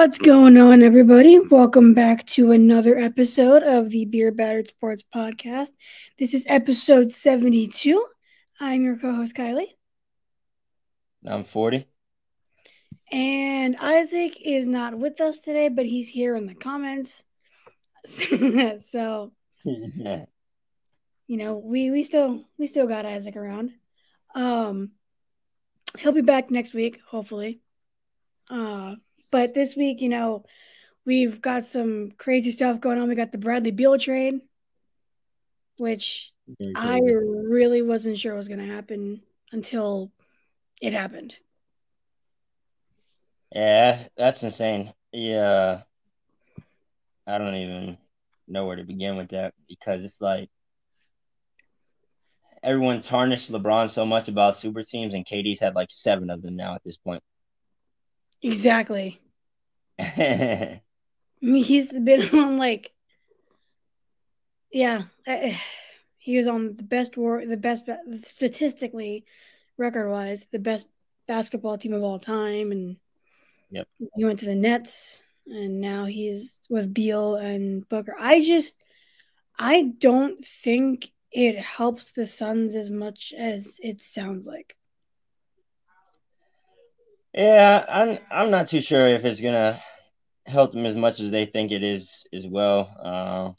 What's going on, everybody? Welcome back to another episode of the Beer Battered Sports Podcast. This is episode 72. I'm your co host, Kylie. I'm 40. And Isaac is not with us today, but he's here in the comments. so, you know, we we still we still got Isaac around. Um he'll be back next week, hopefully. Uh but this week, you know, we've got some crazy stuff going on. We got the Bradley Beal trade, which I really wasn't sure was going to happen until it happened. Yeah, that's insane. Yeah. I don't even know where to begin with that because it's like everyone tarnished LeBron so much about super teams, and KD's had like seven of them now at this point. Exactly. I mean, he's been on like, yeah, uh, he was on the best war, the best statistically, record wise, the best basketball team of all time, and yep, he went to the Nets, and now he's with Beal and Booker. I just, I don't think it helps the Suns as much as it sounds like. Yeah, I'm I'm not too sure if it's gonna help them as much as they think it is as well. Uh,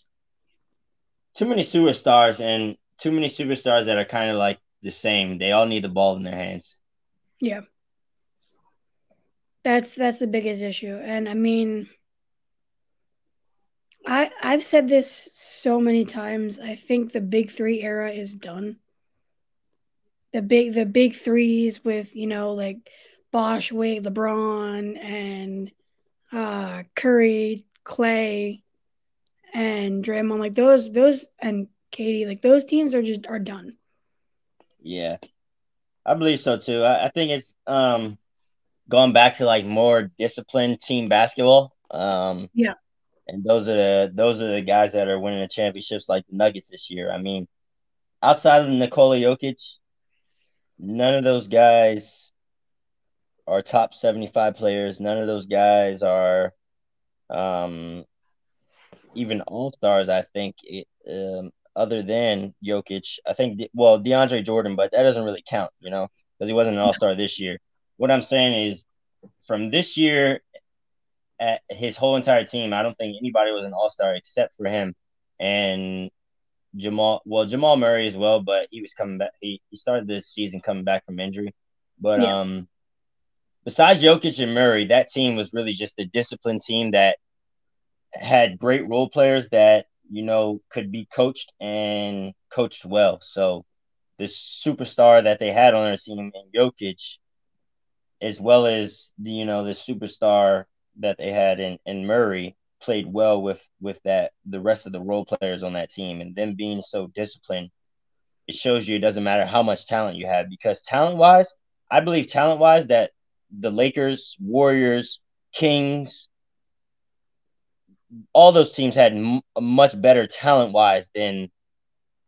too many superstars and too many superstars that are kind of like the same. They all need the ball in their hands. Yeah. That's that's the biggest issue. And I mean I I've said this so many times. I think the big 3 era is done. The big the big 3s with, you know, like Bosh, Wade, LeBron, and uh, Curry, Clay, and Draymond. Like those, those, and KD. Like those teams are just are done. Yeah, I believe so too. I, I think it's um going back to like more disciplined team basketball. Um, yeah, and those are the those are the guys that are winning the championships, like the Nuggets this year. I mean, outside of Nikola Jokic, none of those guys are top 75 players. None of those guys are um, even all stars, I think, it, um, other than Jokic. I think, well, DeAndre Jordan, but that doesn't really count, you know, because he wasn't an all star this year. What I'm saying is from this year, at his whole entire team, I don't think anybody was an all star except for him. And Jamal, well, Jamal Murray as well, but he was coming back. He, he started this season coming back from injury. But yeah. um, besides Jokic and Murray, that team was really just a disciplined team that had great role players that you know could be coached and coached well. So this superstar that they had on their team in Jokic, as well as the you know the superstar that they had in, in Murray, played well with with that the rest of the role players on that team, and them being so disciplined, it shows you it doesn't matter how much talent you have because talent wise, I believe talent wise that the Lakers, Warriors, Kings, all those teams had m- much better talent wise than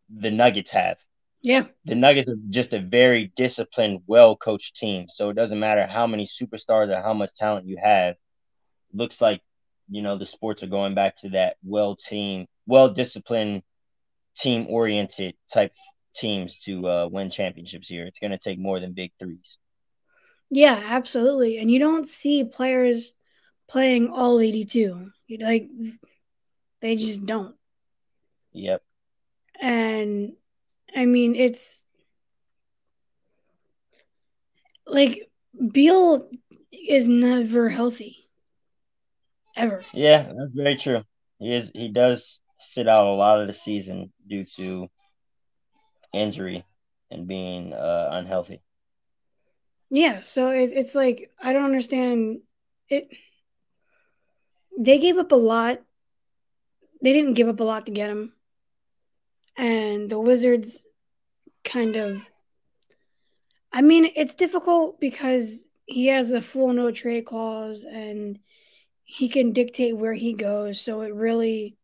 the Nuggets have. Yeah. The Nuggets are just a very disciplined, well coached team. So it doesn't matter how many superstars or how much talent you have. Looks like, you know, the sports are going back to that well team, well disciplined, team oriented type teams to uh, win championships here. It's going to take more than big threes. Yeah, absolutely. And you don't see players playing all 82. You like they just don't. Yep. And I mean, it's like Beal is never healthy. Ever. Yeah, that's very true. He is he does sit out a lot of the season due to injury and being uh, unhealthy. Yeah, so it's it's like I don't understand it. They gave up a lot. They didn't give up a lot to get him, and the Wizards kind of. I mean, it's difficult because he has a full no trade clause and he can dictate where he goes, so it really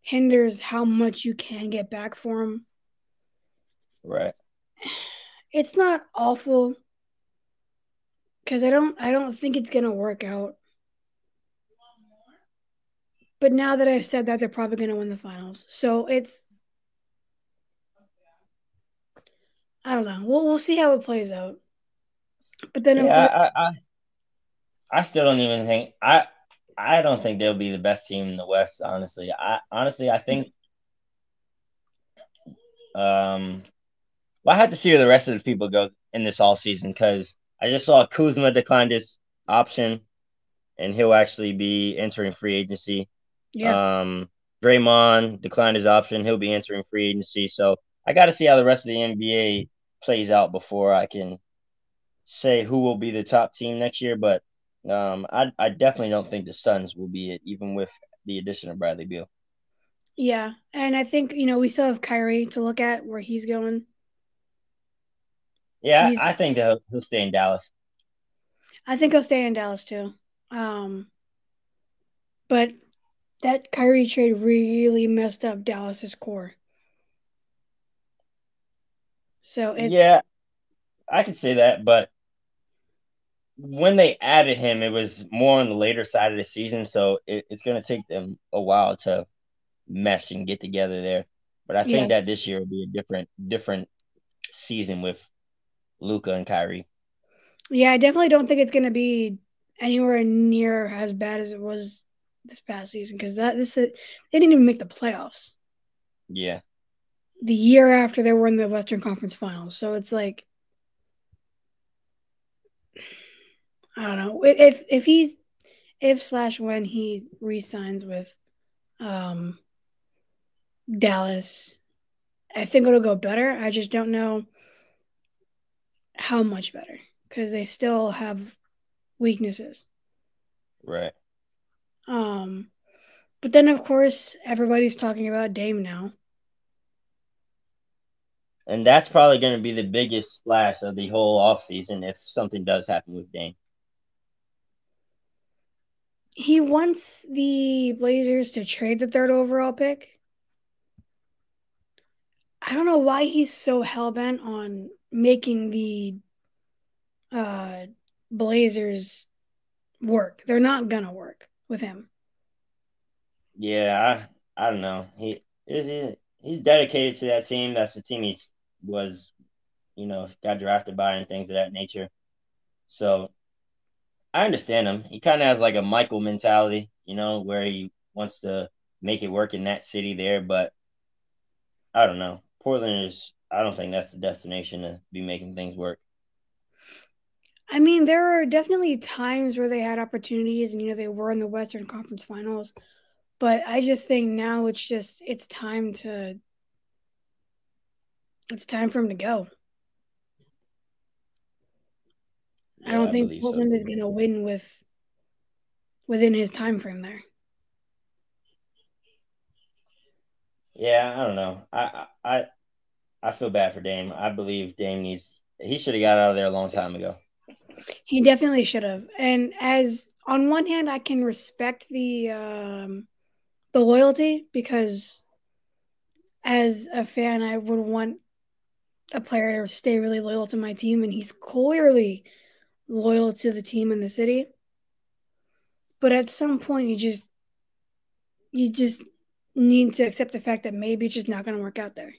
hinders how much you can get back for him. Right. It's not awful because I don't I don't think it's gonna work out. But now that I've said that, they're probably going to win the finals. So it's I don't know. We'll we'll see how it plays out. But then yeah, I, I I still don't even think I I don't think they'll be the best team in the West. Honestly, I honestly I think um well I had to see where the rest of the people go in this all season because I just saw Kuzma declined his option and he'll actually be entering free agency. Yeah. Um, Draymond declined his option. He'll be entering free agency. So I got to see how the rest of the NBA plays out before I can say who will be the top team next year. But um, I, I definitely don't think the Suns will be it, even with the addition of Bradley Beal. Yeah, and I think you know we still have Kyrie to look at where he's going. Yeah, he's, I think he'll, he'll stay in Dallas. I think he'll stay in Dallas too. Um, but that Kyrie trade really messed up Dallas's core. So it's yeah, I could say that, but when they added him, it was more on the later side of the season, so it, it's going to take them a while to mesh and get together there. But I think yeah. that this year will be a different different season with Luka and Kyrie. Yeah, I definitely don't think it's going to be anywhere near as bad as it was this past season because that this they didn't even make the playoffs. Yeah. The year after they were in the Western Conference Finals, so it's like I don't know if if he's if slash when he resigns with um Dallas, I think it'll go better. I just don't know how much better because they still have weaknesses. Right. Um, but then of course everybody's talking about Dame now. And that's probably going to be the biggest splash of the whole offseason if something does happen with Dame. He wants the Blazers to trade the third overall pick. I don't know why he's so hell bent on making the uh, Blazers work. They're not gonna work with him. Yeah, I, I don't know. He is he's dedicated to that team. That's the team he was, you know, got drafted by and things of that nature. So I understand him. He kind of has like a Michael mentality, you know, where he wants to make it work in that city there. But I don't know. Portland is. I don't think that's the destination to be making things work. I mean, there are definitely times where they had opportunities and, you know, they were in the Western Conference Finals. But I just think now it's just, it's time to, it's time for him to go. Yeah, I don't I think Portland so. is going to win with, within his time frame there. Yeah, I don't know. I, I, I feel bad for Dame. I believe Dame needs, he should have got out of there a long time ago. He definitely should have. And as on one hand, I can respect the um, the loyalty because as a fan, I would want a player to stay really loyal to my team, and he's clearly loyal to the team and the city. But at some point, you just you just need to accept the fact that maybe it's just not going to work out there.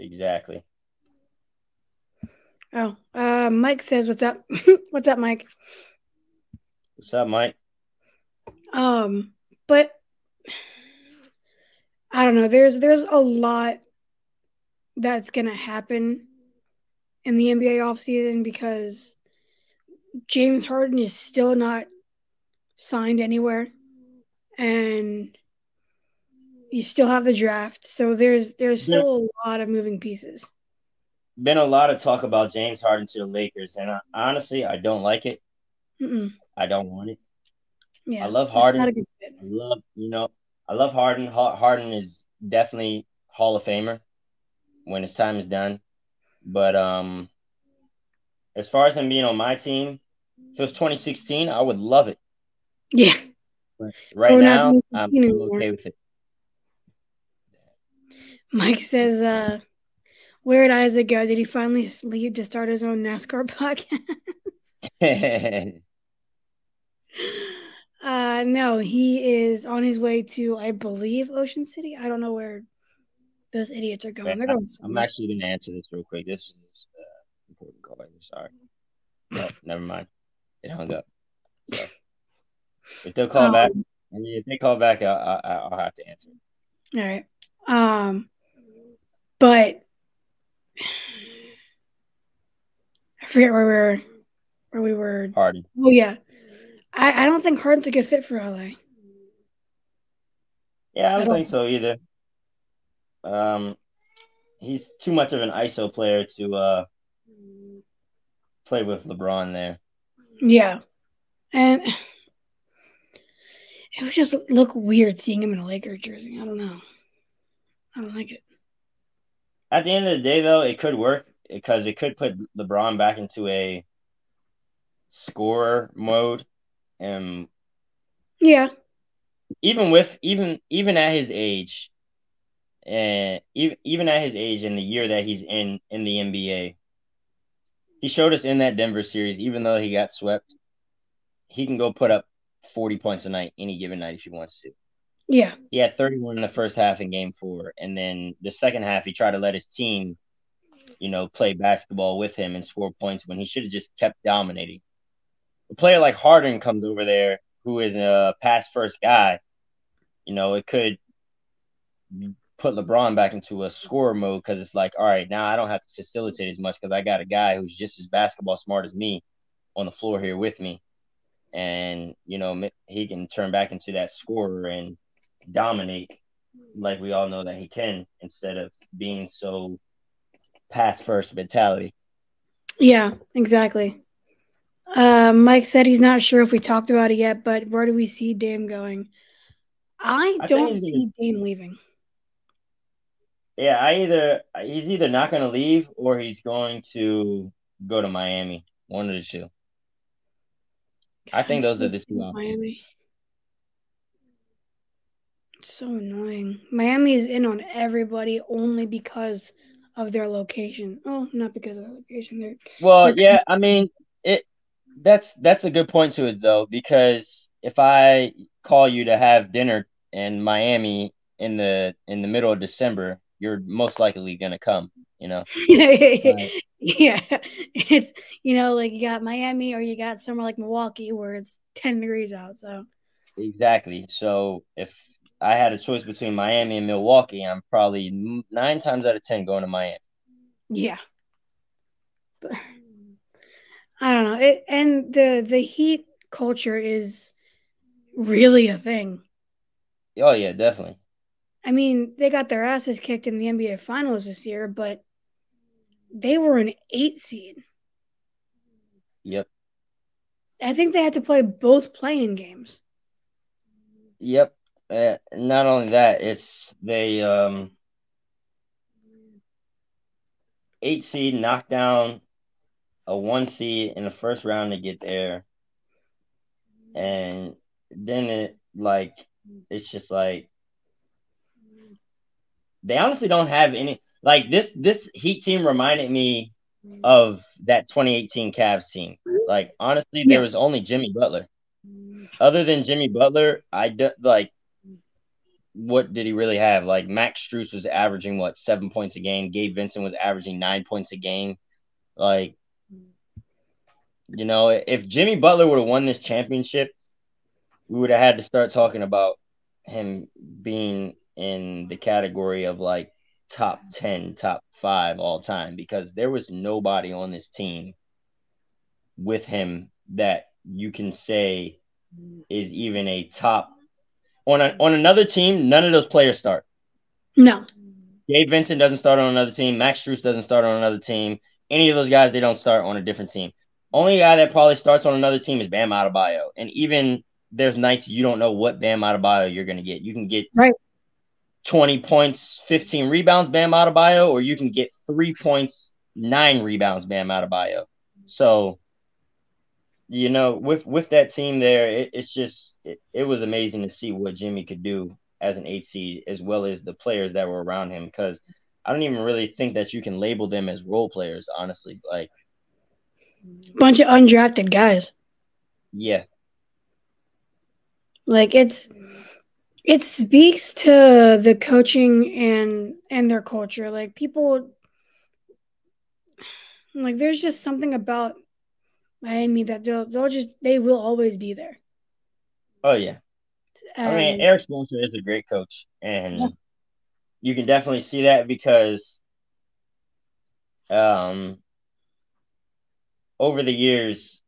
Exactly. Oh, uh, Mike says, "What's up? What's up, Mike?" What's up, Mike? Um, but I don't know. There's there's a lot that's gonna happen in the NBA offseason because James Harden is still not signed anywhere, and you still have the draft. So there's there's still a lot of moving pieces been a lot of talk about James Harden to the Lakers, and I, honestly, I don't like it. Mm-mm. I don't want it. Yeah, I love Harden. I love you know, I love Harden. Harden is definitely Hall of Famer when his time is done. But um, as far as him being on my team, if it was 2016, I would love it. Yeah. But right now, I'm okay with it. Mike says, uh, where did Isaac go? Did he finally leave to start his own NASCAR podcast? Uh, no, he is on his way to, I believe, Ocean City. I don't know where those idiots are going. They're going. I'm actually going to answer this real quick. This is uh, important call. Sorry. No, never mind. It hung up. So if they'll call um, back, I mean, if they call back, I'll, I'll, I'll have to answer. All right. Um, but I forget where we were. Where we were. Harden. Oh yeah, I, I don't think Harden's a good fit for LA. Yeah, I don't, I don't think so either. Um, he's too much of an ISO player to uh play with LeBron there. Yeah, and it would just look weird seeing him in a Lakers jersey. I don't know. I don't like it. At the end of the day, though, it could work because it could put LeBron back into a scorer mode, and yeah, even with even even at his age, and even even at his age in the year that he's in in the NBA, he showed us in that Denver series. Even though he got swept, he can go put up forty points a night any given night if he wants to. Yeah, he had thirty one in the first half in Game Four, and then the second half he tried to let his team, you know, play basketball with him and score points when he should have just kept dominating. A player like Harden comes over there who is a pass first guy, you know, it could put LeBron back into a scorer mode because it's like, all right, now I don't have to facilitate as much because I got a guy who's just as basketball smart as me on the floor here with me, and you know he can turn back into that scorer and dominate like we all know that he can instead of being so pass first mentality. Yeah, exactly. Uh, Mike said he's not sure if we talked about it yet, but where do we see Dame going? I, I don't see Dame leaving yeah, I either he's either not going to leave or he's going to go to Miami. One of the two. I think those are the two. Miami. So annoying. Miami is in on everybody only because of their location. Oh, not because of their location. They're, well, they're yeah, I mean it. That's that's a good point to it though, because if I call you to have dinner in Miami in the in the middle of December, you're most likely going to come, you know? Yeah. It's, you know, like you got Miami or you got somewhere like Milwaukee where it's 10 degrees out. So, exactly. So, if I had a choice between Miami and Milwaukee, I'm probably nine times out of 10 going to Miami. Yeah. But, I don't know. It, and the, the Heat culture is really a thing. Oh, yeah, definitely. I mean, they got their asses kicked in the NBA Finals this year, but they were an eight seed. Yep. I think they had to play both play-in games. Yep. Uh, not only that, it's they um eight seed knocked down a one seed in the first round to get there, and then it like it's just like they honestly don't have any like this this Heat team reminded me of that 2018 Cavs team. Like honestly, there was only Jimmy Butler. Other than Jimmy Butler, I do, like what did he really have? Like Max Strus was averaging what seven points a game. Gabe Vincent was averaging nine points a game. Like, you know, if Jimmy Butler would have won this championship, we would have had to start talking about him being in the category of like top 10, top five all time because there was nobody on this team with him that you can say is even a top on a, on another team. None of those players start. No. Gabe Vincent doesn't start on another team. Max Strus doesn't start on another team. Any of those guys, they don't start on a different team. Only guy that probably starts on another team is Bam Adebayo. And even there's nights you don't know what Bam Adebayo you're going to get. You can get right 20 points, 15 rebounds, Bam Adebayo, or you can get three points, nine rebounds, Bam Adebayo. So, you know, with with that team there, it, it's just it, it was amazing to see what Jimmy could do as an eight seed, as well as the players that were around him. Because I don't even really think that you can label them as role players, honestly. Like bunch of undrafted guys. Yeah. Like it's it speaks to the coaching and and their culture. Like people like there's just something about Miami that they'll they'll just they will always be there. Oh yeah. And, I mean, Erik Spoelstra is a great coach, and yeah. you can definitely see that because, um, over the years,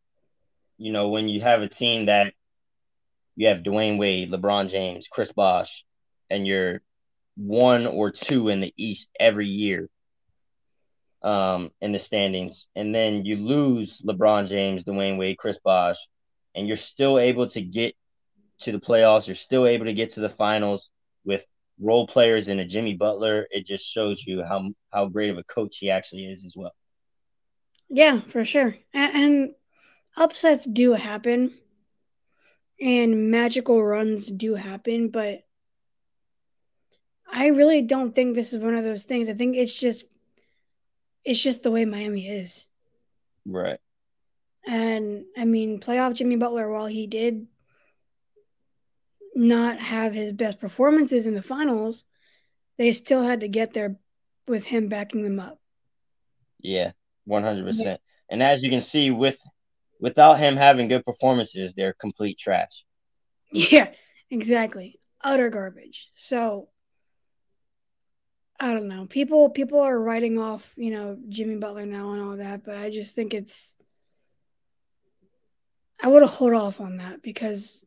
you know, when you have a team that you have Dwyane Wade, LeBron James, Chris Bosh, and you're one or two in the East every year um, in the standings, and then you lose LeBron James, Dwyane Wade, Chris Bosh, and you're still able to get to the playoffs. You're still able to get to the finals with role players and a Jimmy Butler. It just shows you how how great of a coach he actually is as well. Yeah, for sure. And, and upsets do happen and magical runs do happen, but I really don't think this is one of those things. I think it's just it's just the way Miami is. Right. And I mean, playoff Jimmy Butler, while he did not have his best performances in the finals, they still had to get there with him backing them up. Yeah, 100%. And as you can see with without him having good performances, they're complete trash. Yeah, exactly. Utter garbage. So I don't know. People people are writing off, you know, Jimmy Butler now and all that, but I just think it's I would have hold off on that because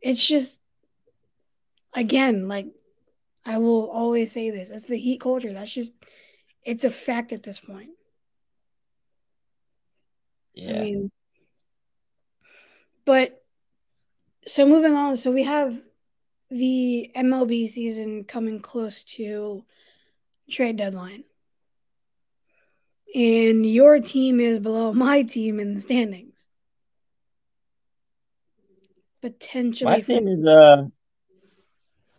it's just again, like I will always say this. It's the heat culture. That's just it's a fact at this point. Yeah. I mean, but so moving on, so we have the MLB season coming close to trade deadline. And your team is below my team in the standings. Potentially my team is uh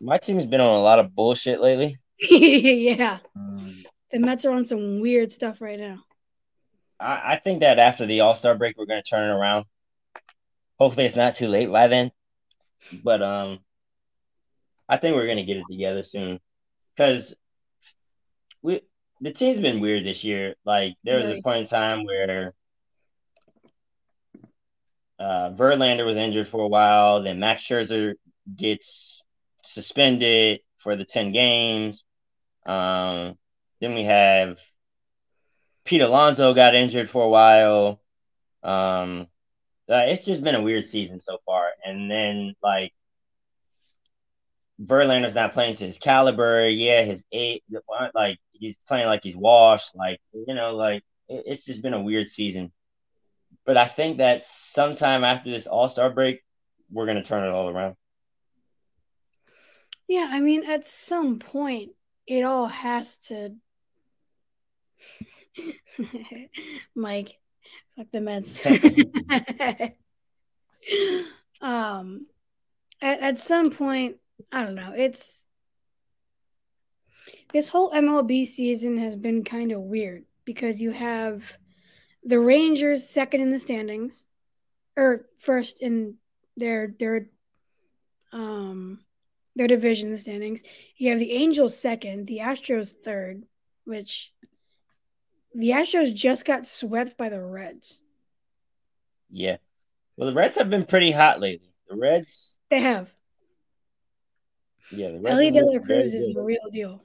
my team has been on a lot of bullshit lately. yeah. Um, the Mets are on some weird stuff right now. I, I think that after the All Star break, we're going to turn it around. Hopefully, it's not too late by then. But um, I think we're going to get it together soon because we the team's been weird this year. Like there was a point in time where uh, Verlander was injured for a while. Then Max Scherzer gets suspended for the ten games. Um, then we have Pete Alonso got injured for a while. Um, uh, it's just been a weird season so far. And then like Verlander's not playing to his caliber. Yeah, his eight, like he's playing like he's washed. Like you know, like it, it's just been a weird season. But I think that sometime after this All Star break, we're gonna turn it all around. Yeah, I mean, at some point, it all has to Mike, fuck the Mets. um, at, at some point, I don't know. It's this whole MLB season has been kind of weird because you have the Rangers second in the standings, or first in their their um their division the standings. You have the Angels second, the Astros third, which the Astros just got swept by the Reds. Yeah. Well, the Reds have been pretty hot lately. The Reds. They have. Yeah. Elly De La Cruz is the real deal.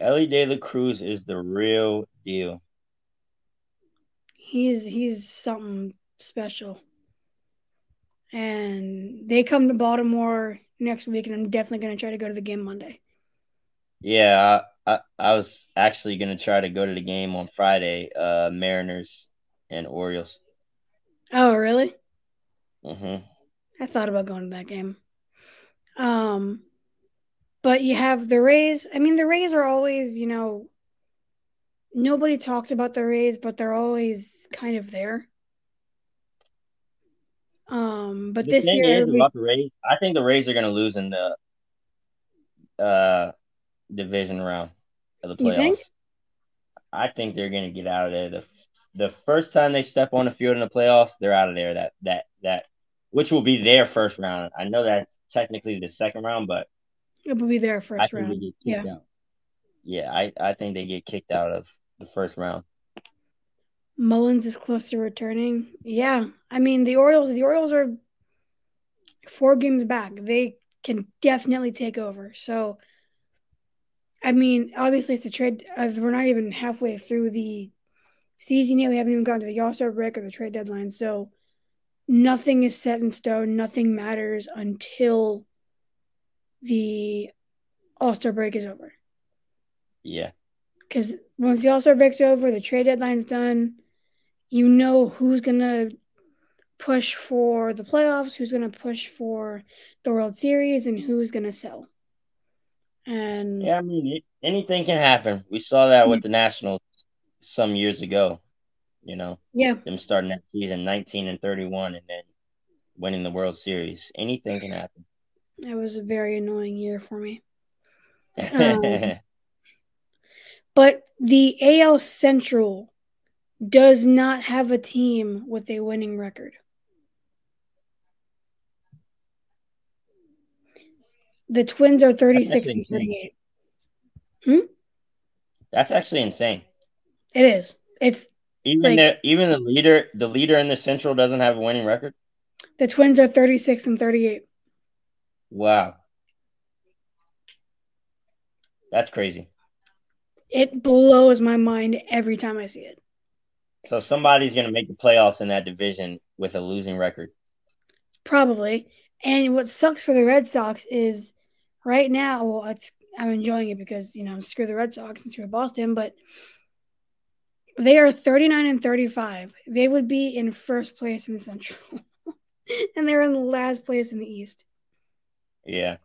Elly De La Cruz is the real deal. He's he's something special. And they come to Baltimore next week, and I'm definitely going to try to go to the game Monday. Yeah, I, I was actually gonna try to go to the game on Friday, uh, Mariners and Orioles. Oh, really? Mm-hmm. I thought about going to that game. Um, but you have the Rays. I mean, the Rays are always, you know, nobody talks about the Rays, but they're always kind of there. Um, but the this year, least... about the Rays, I think the Rays are going to lose in the uh division round of the playoffs. You think? I think they're going to get out of there. The the first time they step on the field in the playoffs, they're out of there that that that which will be their first round. I know that's technically the second round, but it will be their first round. yeah. Out. Yeah, I, I think they get kicked out of the first round. Mullins is close to returning. Yeah. I mean the Orioles the Orioles are four games back. They can definitely take over. So I mean, obviously it's a trade as we're not even halfway through the season yet. We haven't even gotten to the All Star break or the trade deadline. So nothing is set in stone. Nothing matters until the All Star break is over. Yeah. Because once the All Star break's over, the trade deadline's done. You know who's gonna push for the playoffs, who's gonna push for the World Series, and who's gonna sell. And yeah, I mean, anything can happen. We saw that with the Nationals some years ago. You know, yeah, them starting that season 19 and 31, and then winning the World Series. Anything can happen. That was a very annoying year for me. Um, but the AL Central does not have a team with a winning record. The Twins are 36 and 38. Hmm? That's actually insane. It is. It's even like, the even the leader the leader in the Central doesn't have a winning record. The Twins are 36 and 38. Wow. That's crazy. It blows my mind every time I see it. So somebody's going to make the playoffs in that division with a losing record. Probably. And what sucks for the Red Sox is right now, well, it's I'm enjoying it because, you know, screw the Red Sox and screw Boston, but they are 39 and 35. They would be in first place in the Central. and they're in last place in the East. Yeah.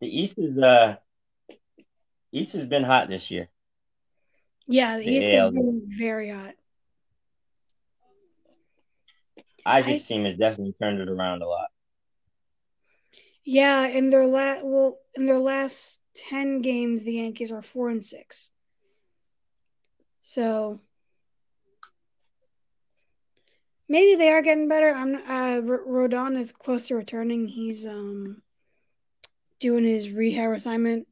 The East is uh East has been hot this year. Yeah, the, the East AL. has been very hot. Isaac's I, team has definitely turned it around a lot. Yeah, in their last well, in their last ten games, the Yankees are four and six. So maybe they are getting better. I'm uh, Rodon is close to returning. He's um doing his rehab assignment.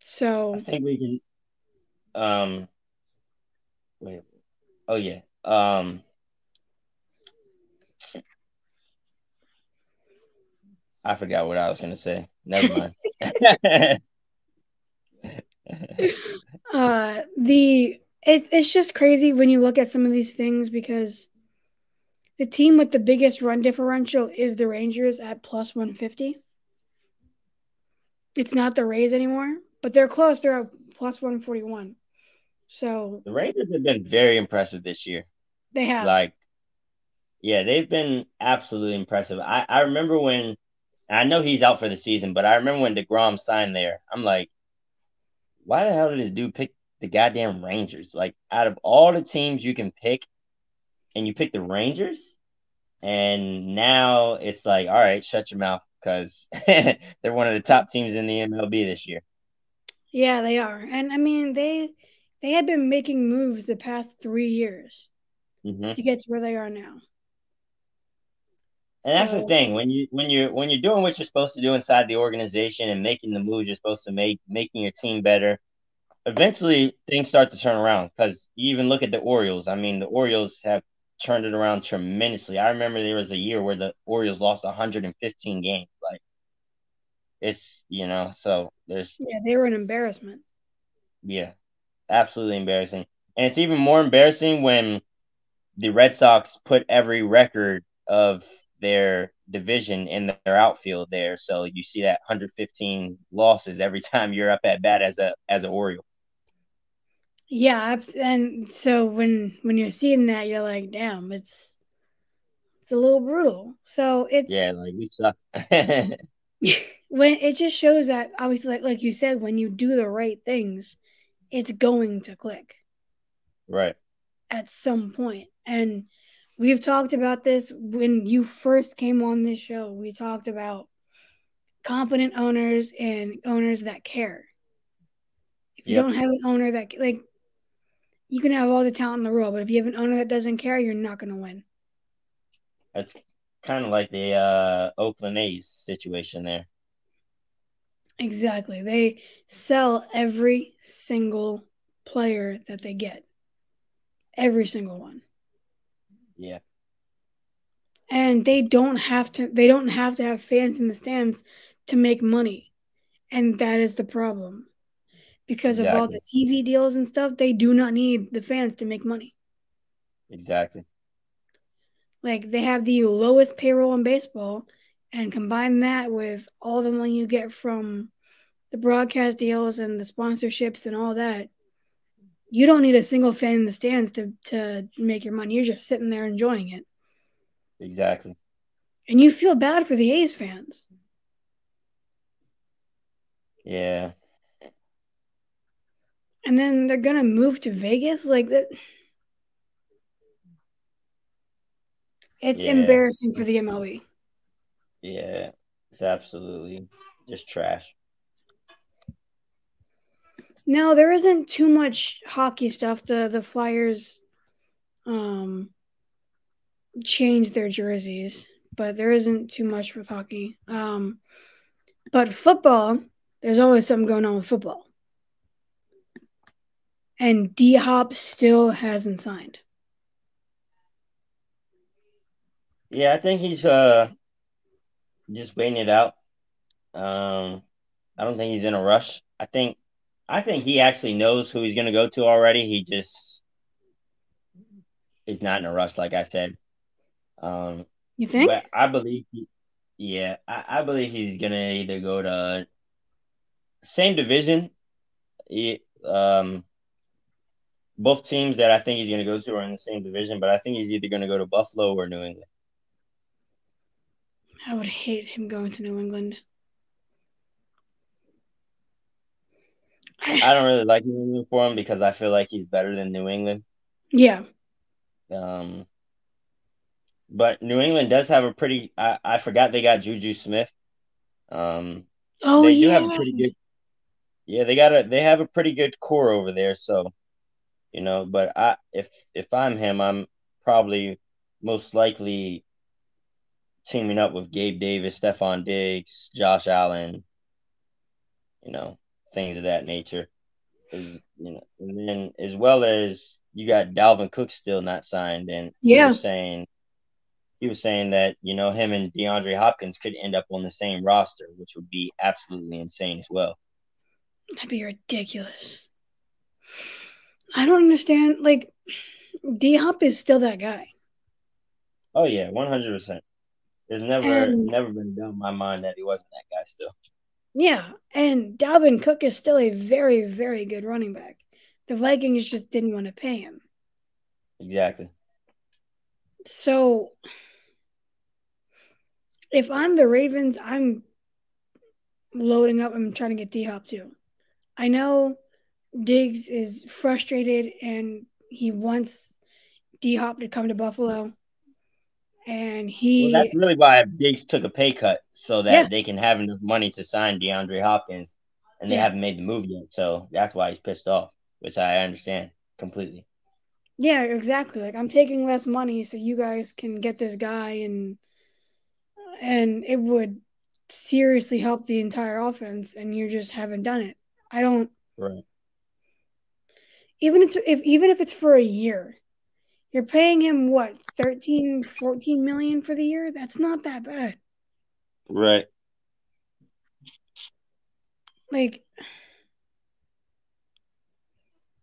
So I think we can. Um. Wait. Oh yeah. Um. I forgot what I was gonna say. Never mind. uh, the it's it's just crazy when you look at some of these things because the team with the biggest run differential is the Rangers at plus one fifty. It's not the Rays anymore, but they're close. They're at plus one forty one. So the Rangers have been very impressive this year. They have like, yeah, they've been absolutely impressive. I I remember when I know he's out for the season, but I remember when DeGrom signed there. I'm like, why the hell did this dude pick the goddamn Rangers? Like, out of all the teams you can pick, and you pick the Rangers, and now it's like, all right, shut your mouth because they're one of the top teams in the MLB this year. Yeah, they are, and I mean they they had been making moves the past three years mm-hmm. to get to where they are now. And that's the thing when you when you're when you're doing what you're supposed to do inside the organization and making the moves you're supposed to make, making your team better. Eventually, things start to turn around because you even look at the Orioles. I mean, the Orioles have turned it around tremendously. I remember there was a year where the Orioles lost 115 games. Like, it's you know, so there's yeah, they were an embarrassment. Yeah, absolutely embarrassing, and it's even more embarrassing when the Red Sox put every record of their division in their outfield there. So you see that 115 losses every time you're up at bat as a as an Oriole. Yeah, and so when when you're seeing that, you're like, damn, it's it's a little brutal. So it's yeah, like we suck. when it just shows that obviously, like like you said, when you do the right things, it's going to click. Right. At some point. and We've talked about this when you first came on this show. We talked about competent owners and owners that care. If you yep. don't have an owner that like you can have all the talent in the world, but if you have an owner that doesn't care, you're not going to win. That's kind of like the uh, Oakland A's situation there. Exactly. They sell every single player that they get. Every single one. Yeah. And they don't have to they don't have to have fans in the stands to make money. And that is the problem. Because exactly. of all the TV deals and stuff, they do not need the fans to make money. Exactly. Like they have the lowest payroll in baseball and combine that with all the money you get from the broadcast deals and the sponsorships and all that, you don't need a single fan in the stands to to make your money. You're just sitting there enjoying it. Exactly. And you feel bad for the A's fans. Yeah. And then they're gonna move to Vegas like that. It's yeah. embarrassing for the MLB. Yeah, it's absolutely just trash. No, there isn't too much hockey stuff. The the Flyers um change their jerseys, but there isn't too much with hockey. Um but football, there's always something going on with football. And D Hop still hasn't signed. Yeah, I think he's uh just waiting it out. Um I don't think he's in a rush. I think I think he actually knows who he's going to go to already. He just is not in a rush, like I said. Um, you think? I believe, he, yeah, I, I believe he's going to either go to same division. He, um, both teams that I think he's going to go to are in the same division, but I think he's either going to go to Buffalo or New England. I would hate him going to New England. I don't really like New England for him because I feel like he's better than New England. Yeah. Um, but New England does have a pretty. I, I forgot they got Juju Smith. Um, oh they yeah. do have a pretty good. Yeah, they got a. They have a pretty good core over there. So, you know, but I if if I'm him, I'm probably most likely teaming up with Gabe Davis, Stefon Diggs, Josh Allen. You know, things of that nature. You know, and then as well as you got Dalvin Cook still not signed, and yeah, saying he was saying that you know him and DeAndre Hopkins could end up on the same roster, which would be absolutely insane as well. That'd be ridiculous. I don't understand. Like, D Hop is still that guy. Oh yeah, one hundred percent. There's never and, never been done in my mind that he wasn't that guy still. Yeah, and Dalvin Cook is still a very, very good running back. The Vikings just didn't want to pay him. Exactly. So if I'm the Ravens, I'm loading up. I'm trying to get D Hop too. I know Diggs is frustrated and he wants D Hop to come to Buffalo and he. Well, that's really why Diggs took a pay cut so that yeah. they can have enough money to sign DeAndre Hopkins, and they yeah. haven't made the move yet. So that's why he's pissed off, which I understand completely. Yeah, exactly. Like I'm taking less money so you guys can get this guy, and and it would seriously help the entire offense, and you just haven't done it. I don't. Right. Even if, if even if it's for a year, you're paying him what 13 14 million for the year? That's not that bad. Right. Like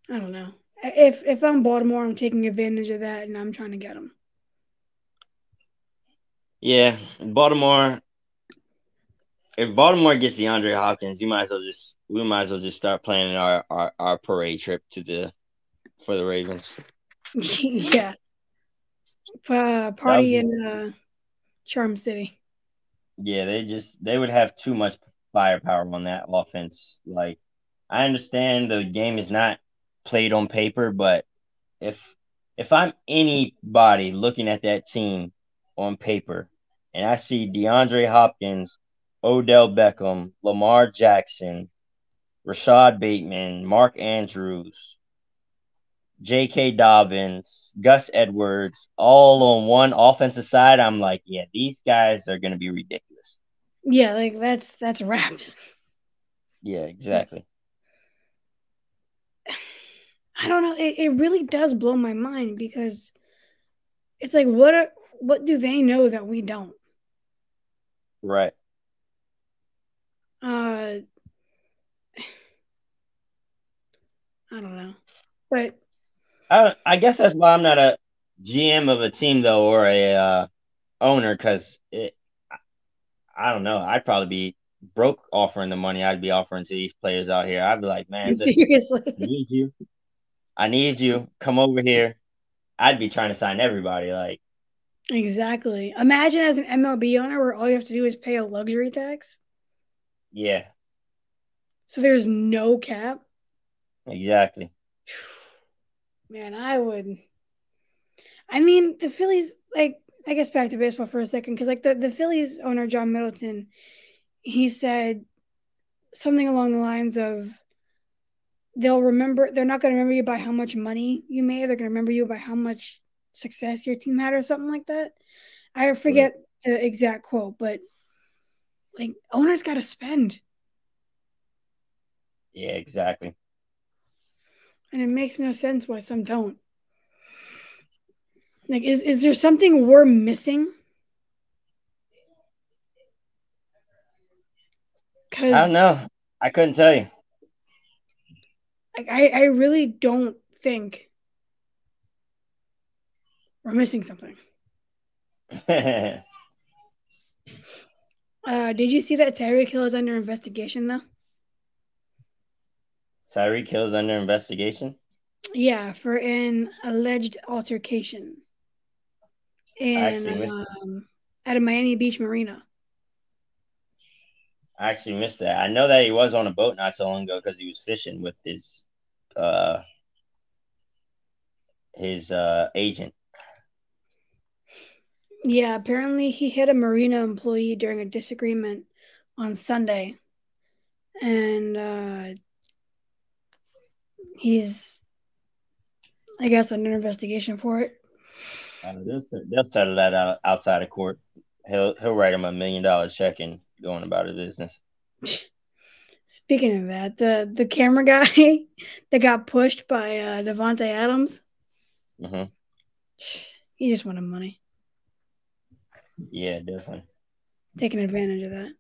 i don't know. If if i'm baltimore i'm taking advantage of that and i'm trying to get him. Yeah baltimore if Baltimore gets DeAndre Hopkins, you might as well just we might as well just start planning our, our, our parade trip to the for the Ravens. yeah. Uh, party in uh, Charm City. Yeah, they just they would have too much firepower on that offense. Like, I understand the game is not played on paper, but if if I'm anybody looking at that team on paper and I see DeAndre Hopkins, Odell Beckham, Lamar Jackson, Rashod Bateman, Mark Andrews, J.K. Dobbins, Gus Edwards, all on one offensive side, I'm like, yeah, these guys are going to be ridiculous. Yeah, like that's that's raps. Yeah, exactly. It's, I don't know. It, it really does blow my mind because it's like, what are, what do they know that we don't? Right. Uh, I don't know, but I I guess that's why I'm not a GM of a team though, or a uh, owner, because it. I don't know. I'd probably be broke offering the money I'd be offering to these players out here. I'd be like, man, seriously, I need you. I need you. Come over here. I'd be trying to sign everybody. Like, exactly. Imagine as an MLB owner where all you have to do is pay a luxury tax. Yeah. So there's no cap. Exactly. Man, I would. I mean, the Phillies, like, I guess back to baseball for a second, because like the, the Phillies owner, John Middleton, he said something along the lines of they'll remember, they're not going to remember you by how much money you made, they're going to remember you by how much success your team had, or something like that. I forget right. the exact quote, but like owners got to spend. Yeah, exactly. And it makes no sense why some don't. Like, is is there something we're missing? Cause I don't know. I couldn't tell you. Like, I I really don't think we're missing something. uh, did you see that Tyreek Hill is under investigation though? Tyreek Hill's under investigation. Yeah, for an alleged altercation And um, at a Miami Beach marina. I actually missed that. I know that he was on a boat not so long ago because he was fishing with his uh his uh agent. Yeah, apparently he hit a marina employee during a disagreement on Sunday. And uh he's I guess under investigation for it. Uh, they'll, they'll settle that out outside of court. He'll he'll write him a million dollar check and going about his business. Speaking of that, the the camera guy that got pushed by uh, Davante Adams, mm-hmm. he just wanted money. Yeah, definitely taking advantage of that.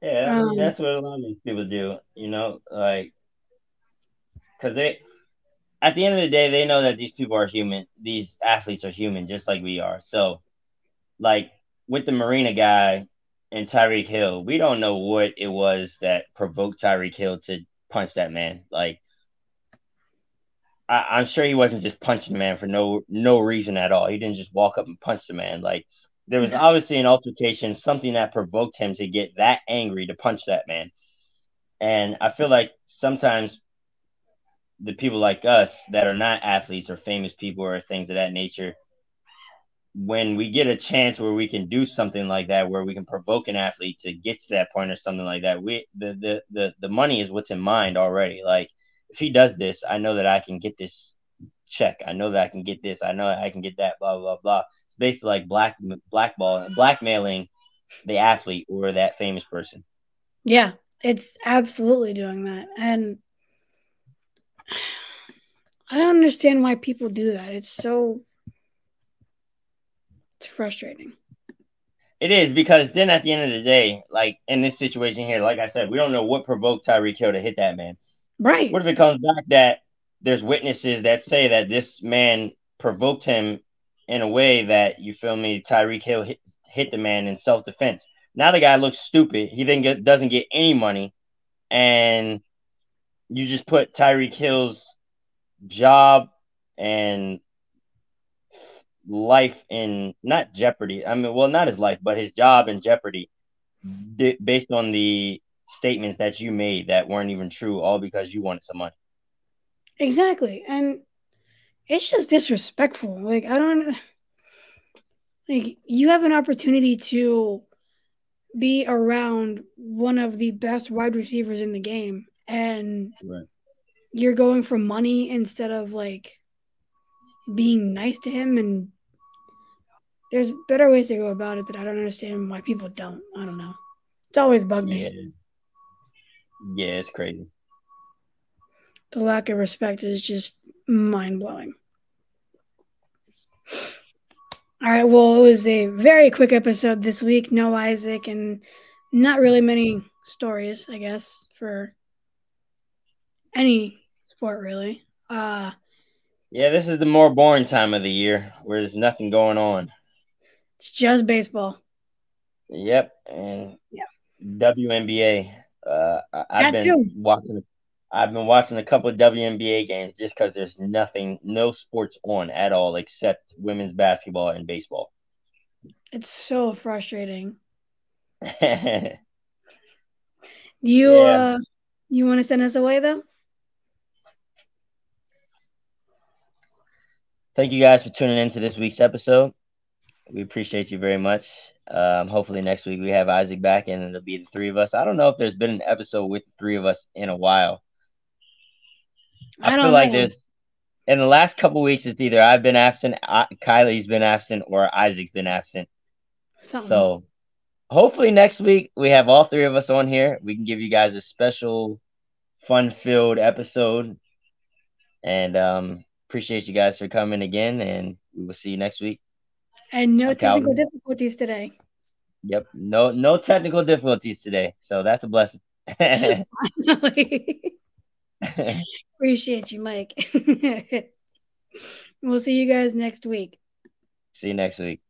Yeah, um, that's what a lot of these people do. You know, like because they at the end of the day, they know that these people are human. These athletes are human, just like we are. So, like with the Marina guy and Tyreek Hill, we don't know what it was that provoked Tyreek Hill to punch that man. Like, I, am sure he wasn't just punching the man for no no reason at all. He didn't just walk up and punch the man. Like, there was obviously an altercation, something that provoked him to get that angry to punch that man. And I feel like sometimes the people like us that are not athletes or famous people or things of that nature when we get a chance where we can do something like that where we can provoke an athlete to get to that point or something like that we the the the, the money is what's in mind already. Like if he does this i know that i can get this check. I know that i can get this. I know i can get that blah blah blah basically like black blackball blackmailing the athlete or that famous person yeah it's absolutely doing that and I don't understand why people do that. It's so it's frustrating. It is because then at the end of the day, like in this situation here, like I said, we don't know what provoked Tyreek Hill to hit that man. Right. What if it comes back that there's witnesses that say that this man provoked him in a way that you feel me, Tyreek Hill hit, hit the man in self defense. Now the guy looks stupid. He then get doesn't get any money, and you just put Tyreek Hill's job and life in not jeopardy. I mean, well, not his life, but his job in jeopardy based on the statements that you made that weren't even true, all because you wanted some money. Exactly. And it's just disrespectful. Like, I don't like you have an opportunity to be around one of the best wide receivers in the game and right. you're going for money instead of like being nice to him and there's better ways to go about it that I don't understand why people don't. I don't know. It's always bugged Yeah. me. Yeah, it's crazy. The lack of respect is just mind blowing. All right, well, it was a very quick episode this week. No Isaac and not really many stories, I guess, for any sport really. Uh Yeah, this is the more boring time of the year where there's nothing going on. it's just baseball. Yep, and Yeah. WNBA. Uh, I've That been too. watching. I've been watching a couple of WNBA games just because there's nothing, no sports on at all except women's basketball and baseball. It's so frustrating. Do you Yeah. uh you want to send us away though? Thank you guys for tuning in to this week's episode. We appreciate you very much. Um, hopefully next week we have Isaac back and it'll be the three of us. I don't know if there's been an episode with the three of us in a while. I, I feel like there's in the last couple weeks it's either I've been absent, I, Kylie's been absent, or Isaac's been absent. Something. So hopefully next week we have all three of us on here. We can give you guys a special fun-filled episode. And um appreciate you guys for coming again and we will see you next week. and no technical difficulties today. Yep. No no technical difficulties today. So that's a blessing. Finally. Appreciate you, Mike. we'll see you guys next week. see you next week.